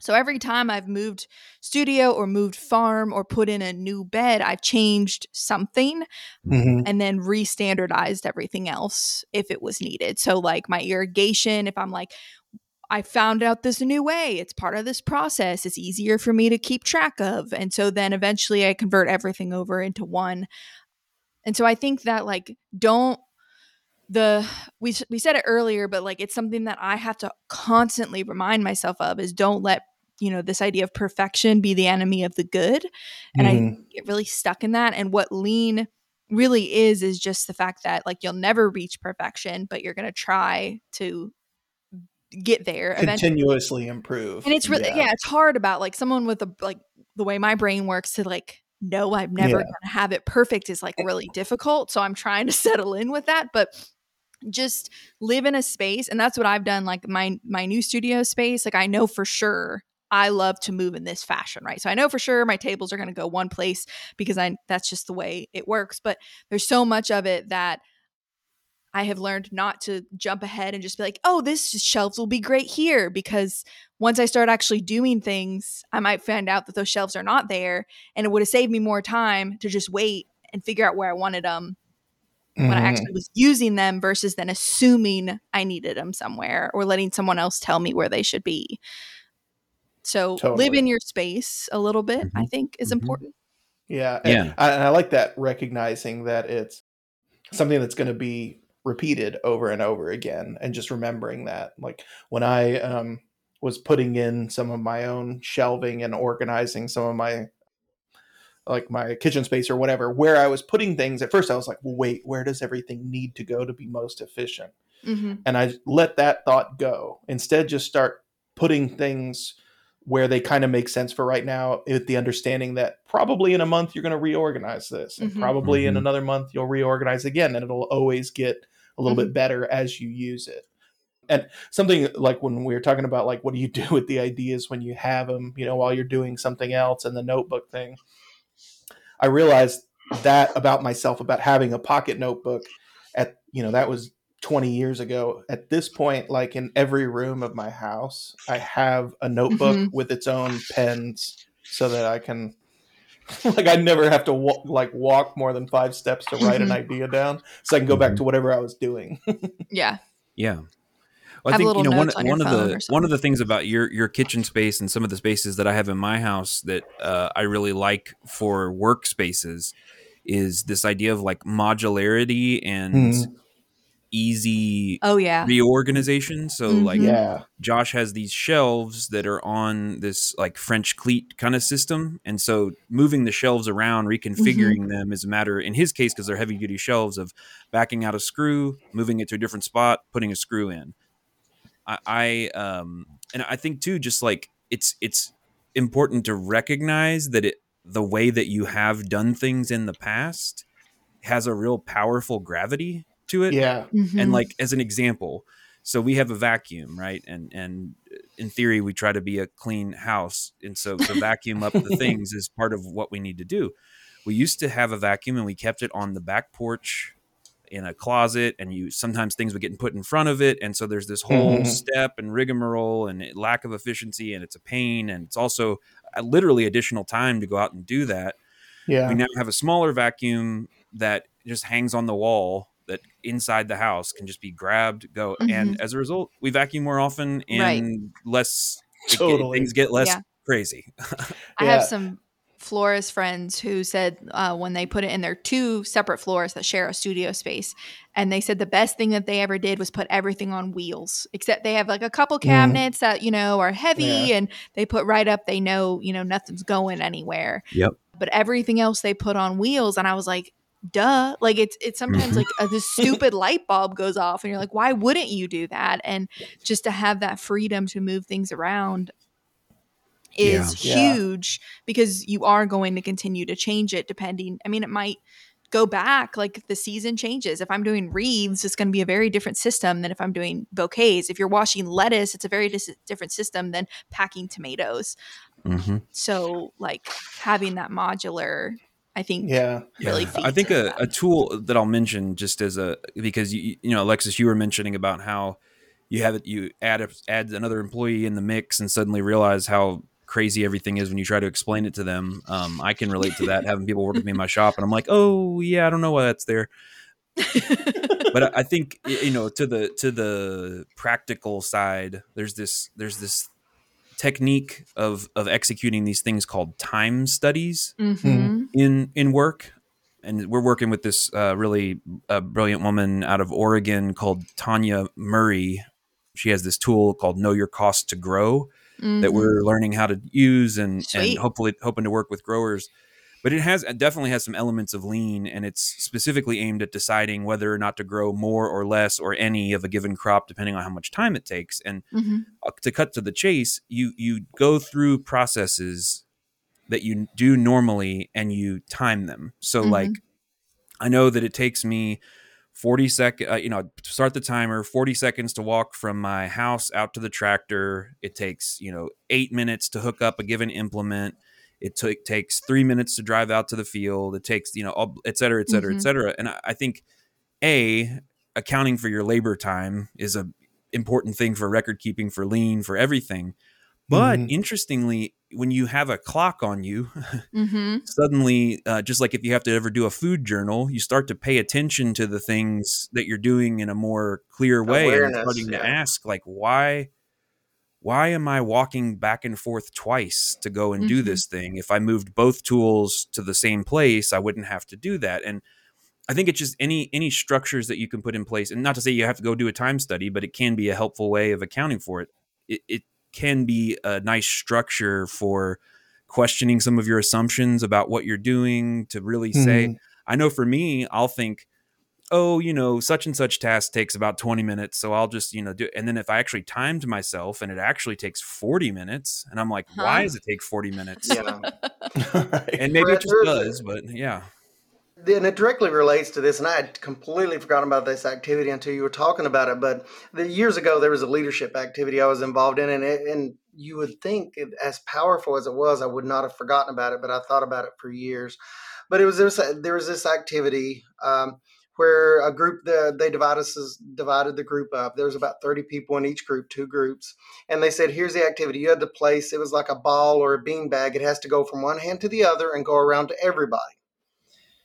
so every time I've moved studio or moved farm or put in a new bed, I've changed something mm-hmm. and then re-standardized everything else if it was needed. So like my irrigation, if I'm like, I found out this new way. It's part of this process. It's easier for me to keep track of. And so then eventually I convert everything over into one. And so I think that like don't the we we said it earlier but like it's something that I have to constantly remind myself of is don't let you know this idea of perfection be the enemy of the good. And mm-hmm. I get really stuck in that and what lean really is is just the fact that like you'll never reach perfection but you're going to try to get there and continuously improve and it's really yeah. yeah. it's hard about like someone with a like the way my brain works to like no i'm never yeah. gonna have it perfect is like really difficult so i'm trying to settle in with that but just live in a space and that's what i've done like my my new studio space like i know for sure I love to move in this fashion, right? So I know for sure my tables are going to go one place because I that's just the way it works, but there's so much of it that I have learned not to jump ahead and just be like, oh, this shelves will be great here. Because once I start actually doing things, I might find out that those shelves are not there. And it would have saved me more time to just wait and figure out where I wanted them when I actually mm-hmm. was using them versus then assuming I needed them somewhere or letting someone else tell me where they should be. So totally. live in your space a little bit, mm-hmm. I think, is mm-hmm. important. Yeah. And yeah. I, and I like that recognizing that it's something that's going to be repeated over and over again and just remembering that like when i um, was putting in some of my own shelving and organizing some of my like my kitchen space or whatever where i was putting things at first i was like well, wait where does everything need to go to be most efficient mm-hmm. and i let that thought go instead just start putting things where they kind of make sense for right now with the understanding that probably in a month you're going to reorganize this and mm-hmm. probably mm-hmm. in another month you'll reorganize again and it'll always get a little mm-hmm. bit better as you use it and something like when we were talking about like what do you do with the ideas when you have them you know while you're doing something else and the notebook thing i realized that about myself about having a pocket notebook at you know that was 20 years ago at this point like in every room of my house i have a notebook mm-hmm. with its own pens so that i can like I never have to walk, like walk more than five steps to write an mm-hmm. idea down, so I can go back to mm-hmm. whatever I was doing. yeah. Yeah. Well, I think you know one on one of the one of the things about your your kitchen space and some of the spaces that I have in my house that uh, I really like for workspaces is this idea of like modularity and mm easy oh yeah. reorganization. So mm-hmm. like yeah. Josh has these shelves that are on this like french cleat kind of system. And so moving the shelves around reconfiguring mm-hmm. them is a matter in his case because they're heavy duty shelves of backing out a screw moving it to a different spot putting a screw in. I, I um and i think too just like it's it's important to recognize that it the way that you have done things in the past has a real powerful gravity to it. Yeah. Mm-hmm. And like as an example, so we have a vacuum, right? And and in theory, we try to be a clean house, and so to vacuum up the things is part of what we need to do. We used to have a vacuum, and we kept it on the back porch in a closet, and you sometimes things would get put in front of it, and so there's this whole mm-hmm. step and rigmarole and lack of efficiency, and it's a pain, and it's also uh, literally additional time to go out and do that. Yeah. We now have a smaller vacuum that just hangs on the wall that inside the house can just be grabbed, go, mm-hmm. and as a result, we vacuum more often and right. less. Totally. Get, things get less yeah. crazy. I have some florist friends who said uh, when they put it in their two separate floors that share a studio space, and they said the best thing that they ever did was put everything on wheels. Except they have like a couple mm. cabinets mm. that you know are heavy, yeah. and they put right up. They know you know nothing's going anywhere. Yep. But everything else they put on wheels, and I was like, duh like it's it's sometimes mm-hmm. like a, this stupid light bulb goes off and you're like why wouldn't you do that and just to have that freedom to move things around is yeah. huge yeah. because you are going to continue to change it depending i mean it might go back like the season changes if i'm doing wreaths it's going to be a very different system than if i'm doing bouquets if you're washing lettuce it's a very dis- different system than packing tomatoes mm-hmm. so like having that modular I think yeah really yeah. I think a, a, tool that I'll mention just as a because you you know Alexis you were mentioning about how you have it you add a, add another employee in the mix and suddenly realize how crazy everything is when you try to explain it to them. Um, I can relate to that having people work with me in my shop and I'm like oh yeah I don't know why that's there. but I think you know to the to the practical side there's this there's this technique of of executing these things called time studies mm-hmm. in in work and we're working with this uh, really uh, brilliant woman out of Oregon called Tanya Murray. She has this tool called Know Your Cost to Grow mm-hmm. that we're learning how to use and, and hopefully hoping to work with growers but it has it definitely has some elements of lean and it's specifically aimed at deciding whether or not to grow more or less or any of a given crop depending on how much time it takes and mm-hmm. Uh, to cut to the chase you you go through processes that you do normally and you time them so mm-hmm. like i know that it takes me 40 seconds uh, you know start the timer 40 seconds to walk from my house out to the tractor it takes you know 8 minutes to hook up a given implement it t- takes three minutes to drive out to the field. It takes, you know, et cetera, et cetera, mm-hmm. et cetera. And I, I think, A, accounting for your labor time is a important thing for record keeping, for lean, for everything. But mm-hmm. interestingly, when you have a clock on you, mm-hmm. suddenly, uh, just like if you have to ever do a food journal, you start to pay attention to the things that you're doing in a more clear way Awareness, and starting yeah. to ask, like, why why am I walking back and forth twice to go and mm-hmm. do this thing? If I moved both tools to the same place, I wouldn't have to do that. And I think it's just any any structures that you can put in place, and not to say you have to go do a time study, but it can be a helpful way of accounting for it. It, it can be a nice structure for questioning some of your assumptions about what you're doing to really mm-hmm. say. I know for me, I'll think, oh, you know, such and such task takes about 20 minutes. So I'll just, you know, do And then if I actually timed myself and it actually takes 40 minutes, and I'm like, huh? why does it take 40 minutes? Yeah. and maybe it just does, but yeah. And it directly relates to this, and I had completely forgotten about this activity until you were talking about it. But the, years ago, there was a leadership activity I was involved in, and it, and you would think, it, as powerful as it was, I would not have forgotten about it. But I thought about it for years. But it was this, there was this activity. Um, where a group the, they divided us divided the group up. There was about 30 people in each group, two groups, and they said, "Here's the activity. You had to place. It was like a ball or a bean bag. It has to go from one hand to the other and go around to everybody."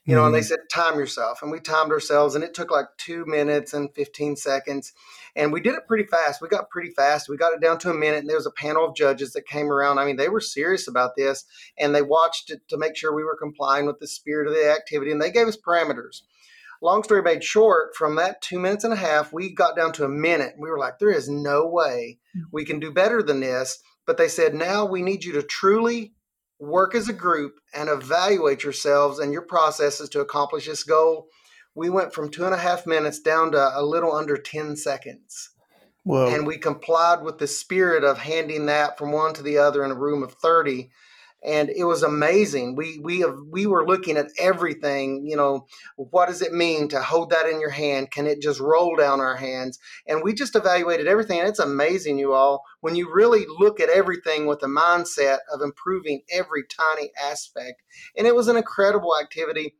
You know, and they mm-hmm. said, "Time yourself," and we timed ourselves, and it took like two minutes and 15 seconds, and we did it pretty fast. We got pretty fast. We got it down to a minute, and there was a panel of judges that came around. I mean, they were serious about this, and they watched it to make sure we were complying with the spirit of the activity, and they gave us parameters long story made short, from that two minutes and a half, we got down to a minute. We were like, there is no way mm. we can do better than this. But they said, now we need you to truly work as a group and evaluate yourselves and your processes to accomplish this goal. We went from two and a half minutes down to a little under 10 seconds. Whoa. And we complied with the spirit of handing that from one to the other in a room of 30 and it was amazing. We we have, we were looking at everything. You know, what does it mean to hold that in your hand? Can it just roll down our hands? And we just evaluated everything. And it's amazing, you all, when you really look at everything with the mindset of improving every tiny aspect. And it was an incredible activity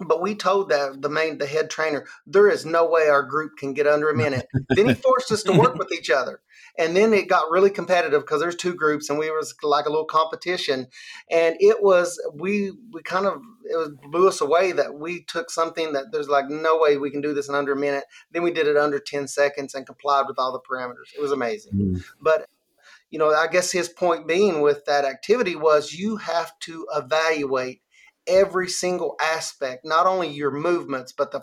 but we told that the main the head trainer there is no way our group can get under a minute then he forced us to work with each other and then it got really competitive because there's two groups and we was like a little competition and it was we we kind of it was blew us away that we took something that there's like no way we can do this in under a minute then we did it under 10 seconds and complied with all the parameters it was amazing mm-hmm. but you know i guess his point being with that activity was you have to evaluate every single aspect, not only your movements, but the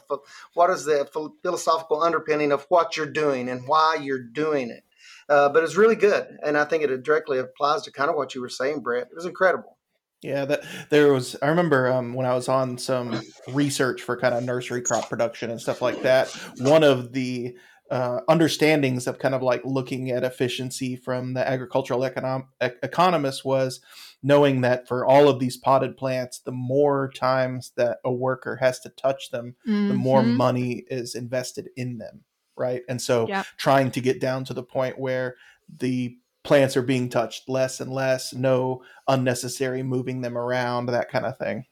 what is the philosophical underpinning of what you're doing and why you're doing it. Uh, but it's really good, and I think it directly applies to kind of what you were saying, Brett. It was incredible. Yeah, that there was. I remember um, when I was on some research for kind of nursery crop production and stuff like that. One of the uh, understandings of kind of like looking at efficiency from the agricultural econom- economists was knowing that for all of these potted plants, the more times that a worker has to touch them, mm-hmm. the more mm-hmm. money is invested in them. Right. And so yep. trying to get down to the point where the plants are being touched less and less, no unnecessary moving them around, that kind of thing.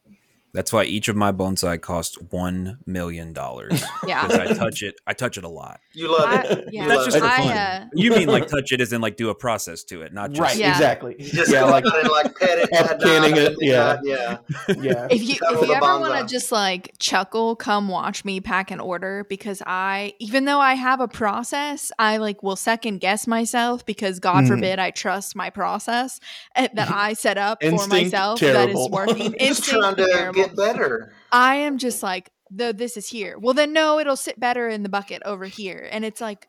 That's why each of my bonsai cost one million dollars. yeah, because I touch it. I touch it a lot. You love I, it. Yeah, that's just for fun. Uh, you mean like touch it as in like do a process to it, not just right? Yeah. Exactly. just yeah, like and like pet it, canning it. Yeah, yeah, yeah. If you if you ever want to just like chuckle, come watch me pack an order because I, even though I have a process, I like will second guess myself because God mm. forbid I trust my process eh, that I set up for myself terrible. that is working. Instinct trying terrible. Get better. I am just like, the this is here. Well, then no, it'll sit better in the bucket over here. And it's like,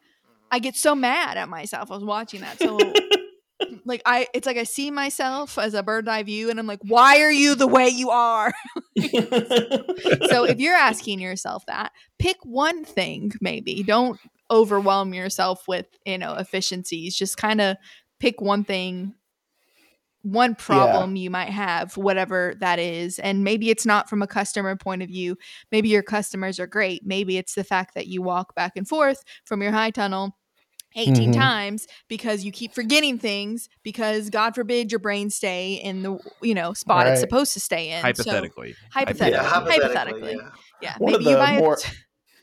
I get so mad at myself. I was watching that. So like I it's like I see myself as a bird's eye view and I'm like, why are you the way you are? so if you're asking yourself that, pick one thing maybe. Don't overwhelm yourself with, you know, efficiencies. Just kind of pick one thing one problem yeah. you might have, whatever that is. And maybe it's not from a customer point of view. Maybe your customers are great. Maybe it's the fact that you walk back and forth from your high tunnel 18 mm-hmm. times because you keep forgetting things because god forbid your brain stay in the you know spot right. it's supposed to stay in hypothetically so, hypothetically yeah, hypothetically, hypothetically yeah, yeah. maybe you buy more-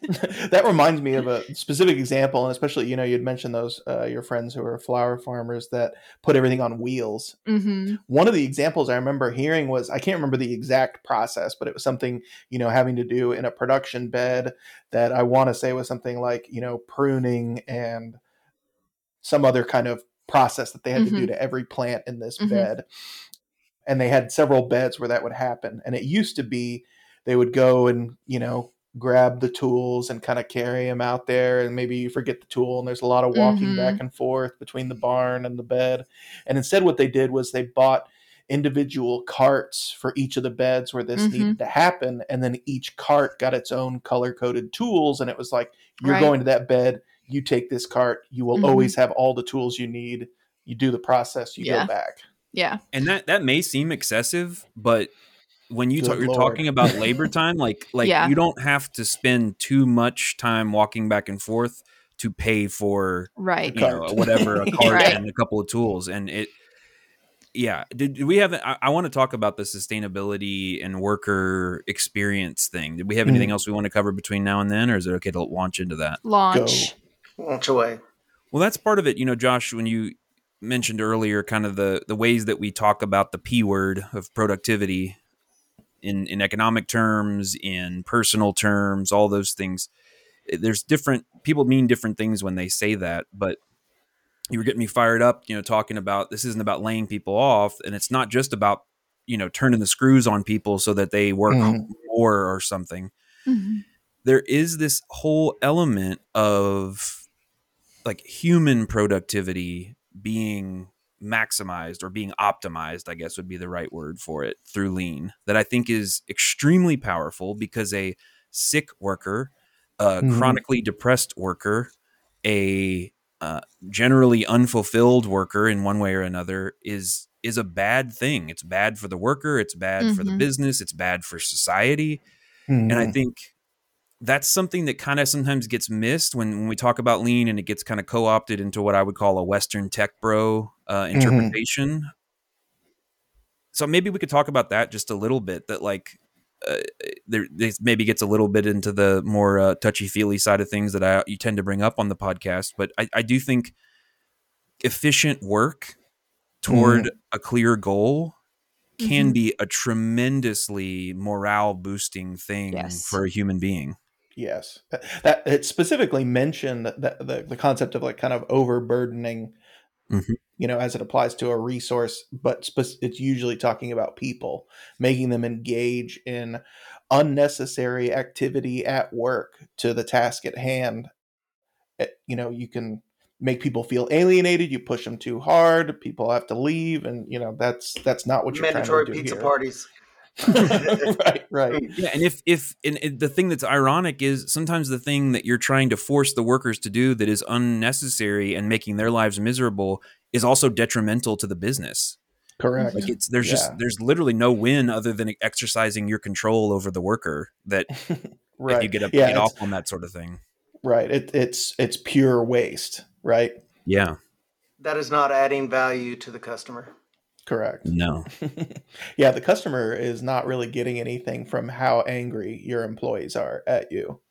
that reminds me of a specific example, and especially you know you'd mentioned those uh, your friends who are flower farmers that put everything on wheels. Mm-hmm. One of the examples I remember hearing was I can't remember the exact process, but it was something you know having to do in a production bed that I want to say was something like you know pruning and some other kind of process that they had mm-hmm. to do mm-hmm. to every plant in this mm-hmm. bed. And they had several beds where that would happen. And it used to be they would go and, you know, grab the tools and kind of carry them out there and maybe you forget the tool and there's a lot of walking mm-hmm. back and forth between the barn and the bed and instead what they did was they bought individual carts for each of the beds where this mm-hmm. needed to happen and then each cart got its own color coded tools and it was like you're right. going to that bed you take this cart you will mm-hmm. always have all the tools you need you do the process you yeah. go back yeah and that that may seem excessive but when you talk, you're talking about labor time, like like yeah. you don't have to spend too much time walking back and forth to pay for right you know, whatever a cart right. and a couple of tools and it yeah did, did we have I, I, want to talk about the sustainability and worker experience thing did we have anything mm. else we want to cover between now and then or is it okay to launch into that launch Go. launch away well that's part of it you know josh when you mentioned earlier kind of the the ways that we talk about the p word of productivity in in economic terms, in personal terms, all those things. Eh, there's different people mean different things when they say that, but you were getting me fired up, you know, talking about this isn't about laying people off, and it's not just about you know turning the screws on people so that they work mm-hmm. more or something. Mm-hmm. There is this whole element of like human productivity being maximized or being optimized, I guess would be the right word for it, through lean that I think is extremely powerful because a sick worker, a mm-hmm. chronically depressed worker, a uh, generally unfulfilled worker in one way or another is is a bad thing. It's bad for the worker, it's bad mm-hmm. for the mm-hmm. business, it's bad for society. Mm-hmm. And I mm-hmm. think that's something that kind of sometimes gets missed when, when we talk about lean and it gets kind of co-opted into what I would call a Western tech bro uh, mm-hmm. interpretation. Mm-hmm. So maybe we could talk about that just a little bit. That like uh, there this maybe gets a little bit into the more uh, touchy feely side of things that I you tend to bring up on the podcast, but I, I do think efficient work toward mm. a clear goal can mm-hmm. be a tremendously morale boosting thing yes. for a human being. Yes, that it specifically mentioned that the, the concept of like kind of overburdening, mm-hmm. you know, as it applies to a resource, but spe- it's usually talking about people, making them engage in unnecessary activity at work to the task at hand. It, eh, you know, you can make people feel alienated. You push them too hard. People have to leave, and you know that's that's not what you're mandatory trying to do pizza here. parties. right, right. Yeah, and if if and the thing that's ironic is sometimes the thing that you're trying to force the workers to do that is unnecessary and making their lives miserable is also detrimental to the business. Correct. Like it's there's yeah. just there's literally no win other than exercising your control over the worker that right. if you get up yeah, off on that sort of thing. Right. It, it's it's pure waste. Right. Yeah. That is not adding value to the customer. Correct. No. yeah, the customer is not really getting anything from how angry your employees are at you.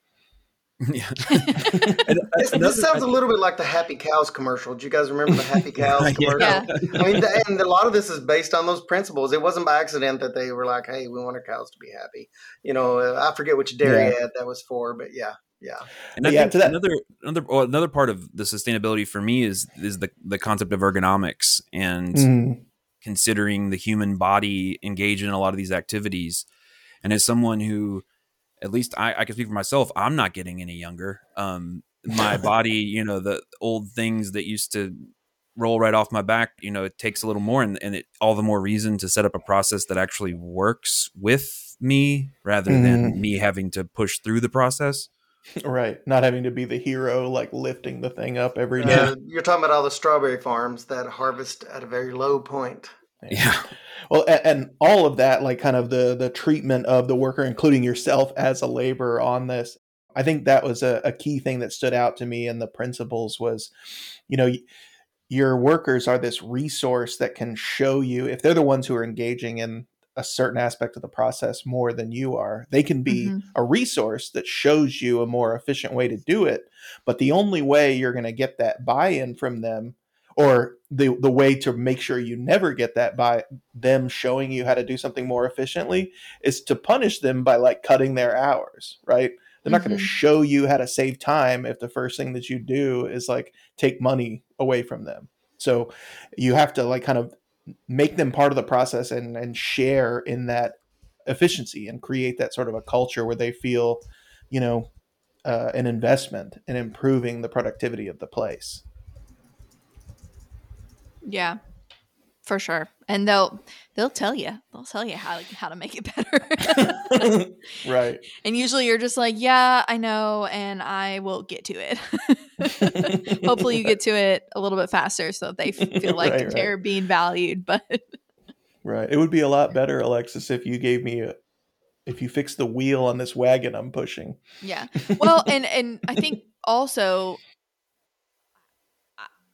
Yeah. this, this, sounds a little bit like the Happy Cows commercial. Do you guys remember the Happy Cows commercial? yeah. I mean, the, and a lot of this is based on those principles. It wasn't by accident that they were like, "Hey, we want our cows to be happy." You know, I forget which dairy yeah. ad that was for, but yeah, yeah. And I yeah, think that- another another well, another part of the sustainability for me is is the the concept of ergonomics and. Mm considering the human body engage in a lot of these activities. And as someone who, at least I, I can speak for myself, I'm not getting any younger. Um, my body, you know, the old things that used to roll right off my back, you know, it takes a little more, and, and it all the more reason to set up a process that actually works with me rather mm. than mm-hmm. me having to push through the process. Right, not having to be the hero, like lifting the thing up every day. Uh, you're talking about all the strawberry farms that harvest at a very low point. Yeah. Well, and, and all of that, like kind of the the treatment of the worker, including yourself as a laborer on this, I think that was a, a key thing that stood out to me. And the principles was, you know, your workers are this resource that can show you if they're the ones who are engaging in a certain aspect of the process more than you are. They can be mm-hmm. a resource that shows you a more efficient way to do it. But the only way you're going to get that buy in from them, or the, the way to make sure you never get that by them showing you how to do something more efficiently, is to punish them by like cutting their hours, right? They're not mm-hmm. going to show you how to save time if the first thing that you do is like take money away from them. So you have to like kind of make them part of the process and and share in that efficiency and create that sort of a culture where they feel you know uh, an investment in improving the productivity of the place. Yeah for sure. And they'll they'll tell you they'll tell you how to how to make it better. Right. And usually you're just like yeah i know and i will get to it. Hopefully you get to it a little bit faster so they feel like right, they're right. being valued but right. It would be a lot better alexis if you gave me a if you fix the wheel on this wagon i'm pushing. Yeah. Well and and i think also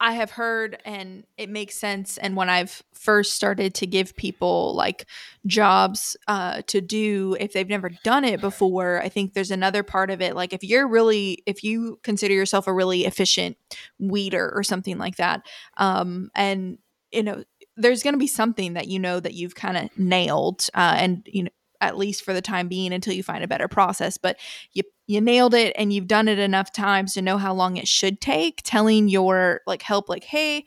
I have heard and it makes sense. And when I've first started to give people like jobs uh, to do, if they've never done it before, I think there's another part of it. Like if you're really, if you consider yourself a really efficient weeder or something like that, um, and you know, there's going to be something that you know that you've kind of nailed, uh, and you know, at least for the time being until you find a better process but you you nailed it and you've done it enough times to know how long it should take telling your like help like hey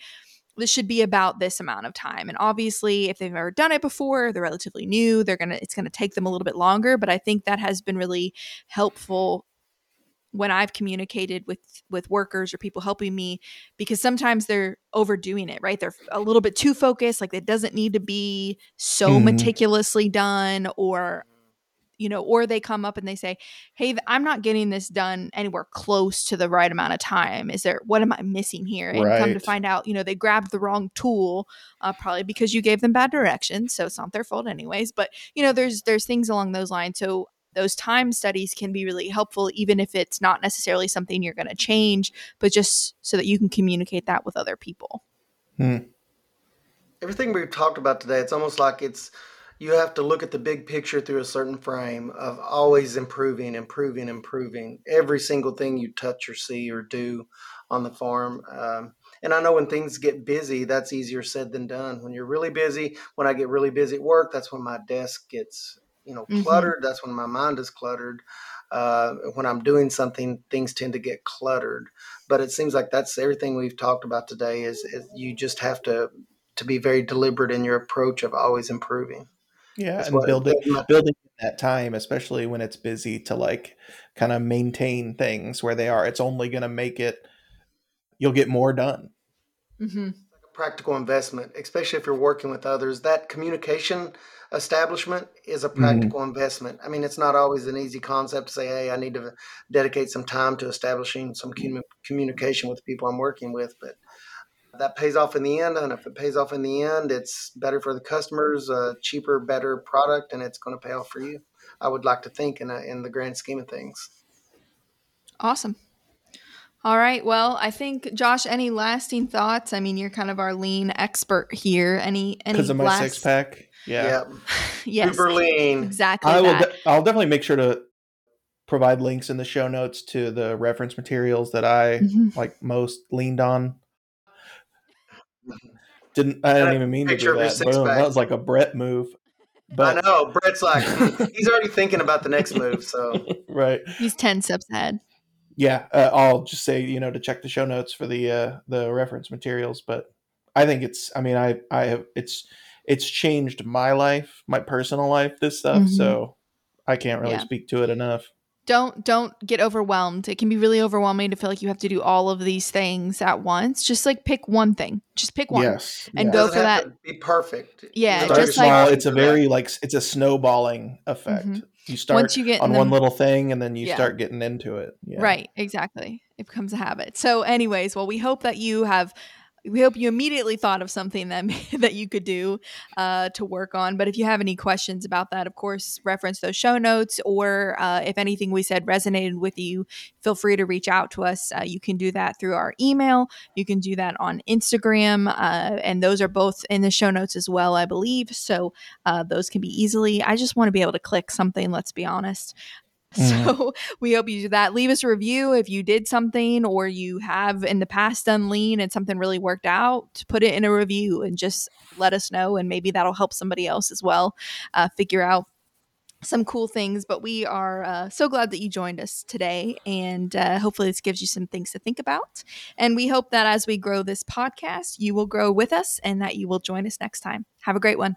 this should be about this amount of time. And obviously if they've never done it before they're relatively new they're gonna it's gonna take them a little bit longer but i think that has been really helpful when I've communicated with with workers or people helping me because sometimes they're overdoing it, right? They're a little bit too focused, like it doesn't need to be so mm. meticulously done or you know, or they come up and they say, "Hey, I'm not getting this done anywhere close to the right amount of time. Is there what am I missing here?" And right. come to find out, you know, they grabbed the wrong tool, uh, probably because you gave them bad directions. So it's not their fault, anyways. But you know, there's there's things along those lines. So those time studies can be really helpful, even if it's not necessarily something you're going to change, but just so that you can communicate that with other people. Hmm. Everything we've talked about today, it's almost like it's you have to look at the big picture through a certain frame of always improving, improving, improving every single thing you touch or see or do on the farm. Um, and I know when things get busy, that's easier said than done. When you're really busy, when I get really busy at work, that's when my desk gets, you know, mm-hmm. cluttered. Mm-hmm. That's when my mind is cluttered. Uh, when I'm doing something, things tend to get cluttered. But it seems like that's everything we've talked about today. Is, is you just have to to be very deliberate in your approach of always improving. Yeah, That's and building building that time, especially when it's busy, to like kind of maintain things where they are. It's only going to make it. You'll get more done. Mm-hmm. Practical investment, especially if you're working with others. That communication establishment is a mm-hmm. practical mm-hmm. investment. I mean, it's not always an easy concept to say, "Hey, I need to dedicate some time to establishing some communication with the people I'm working with," but that pays off in the end. And if it pays off in the end, it's better for the customers, a cheaper, better product, and it's going to pay off for you. I would like to think in, a, in the grand scheme of things. Awesome. All right. Well, I think Josh, any lasting thoughts? I mean, you're kind of our lean expert here. Any any because of my last... six pack? Yeah. yeah. yes. Super lean. Exactly. I will. De- I'll definitely make sure to provide links in the show notes to the reference materials that I mm-hmm. like most leaned on didn't I didn't even mean to do that. Boom, that was like a Brett move. But I know Brett's like he's already thinking about the next move. So right, he's ten steps ahead. Yeah, uh, I'll just say you know to check the show notes for the uh, the reference materials. But I think it's. I mean, I I have it's it's changed my life, my personal life. This stuff, mm-hmm. so I can't really yeah. speak to it enough don't don't get overwhelmed it can be really overwhelming to feel like you have to do all of these things at once just like pick one thing just pick one yes and go for that be perfect yeah start just small. like it's a very like it's a snowballing effect mm-hmm. You start Once you get on one little thing and then you yeah. start getting into it yeah. right exactly it becomes a habit so anyways well we hope that you have we hope you immediately thought of something that that you could do uh, to work on. But if you have any questions about that, of course, reference those show notes, or uh, if anything we said resonated with you, feel free to reach out to us. Uh, you can do that through our email. You can do that on Instagram, uh, and those are both in the show notes as well, I believe. So uh, those can be easily. I just want to be able to click something. Let's be honest. Mm-hmm. So we hope you do that. Leave us a review if you did something or you have in the past done lean and something really worked out. Put it in a review and just let us know, and maybe that'll help somebody else as well uh, figure out some cool things. But we are uh, so glad that you joined us today, and uh, hopefully this gives you some things to think about. And we hope that as we grow this podcast, you will grow with us and that you will join us next time. Have a great one.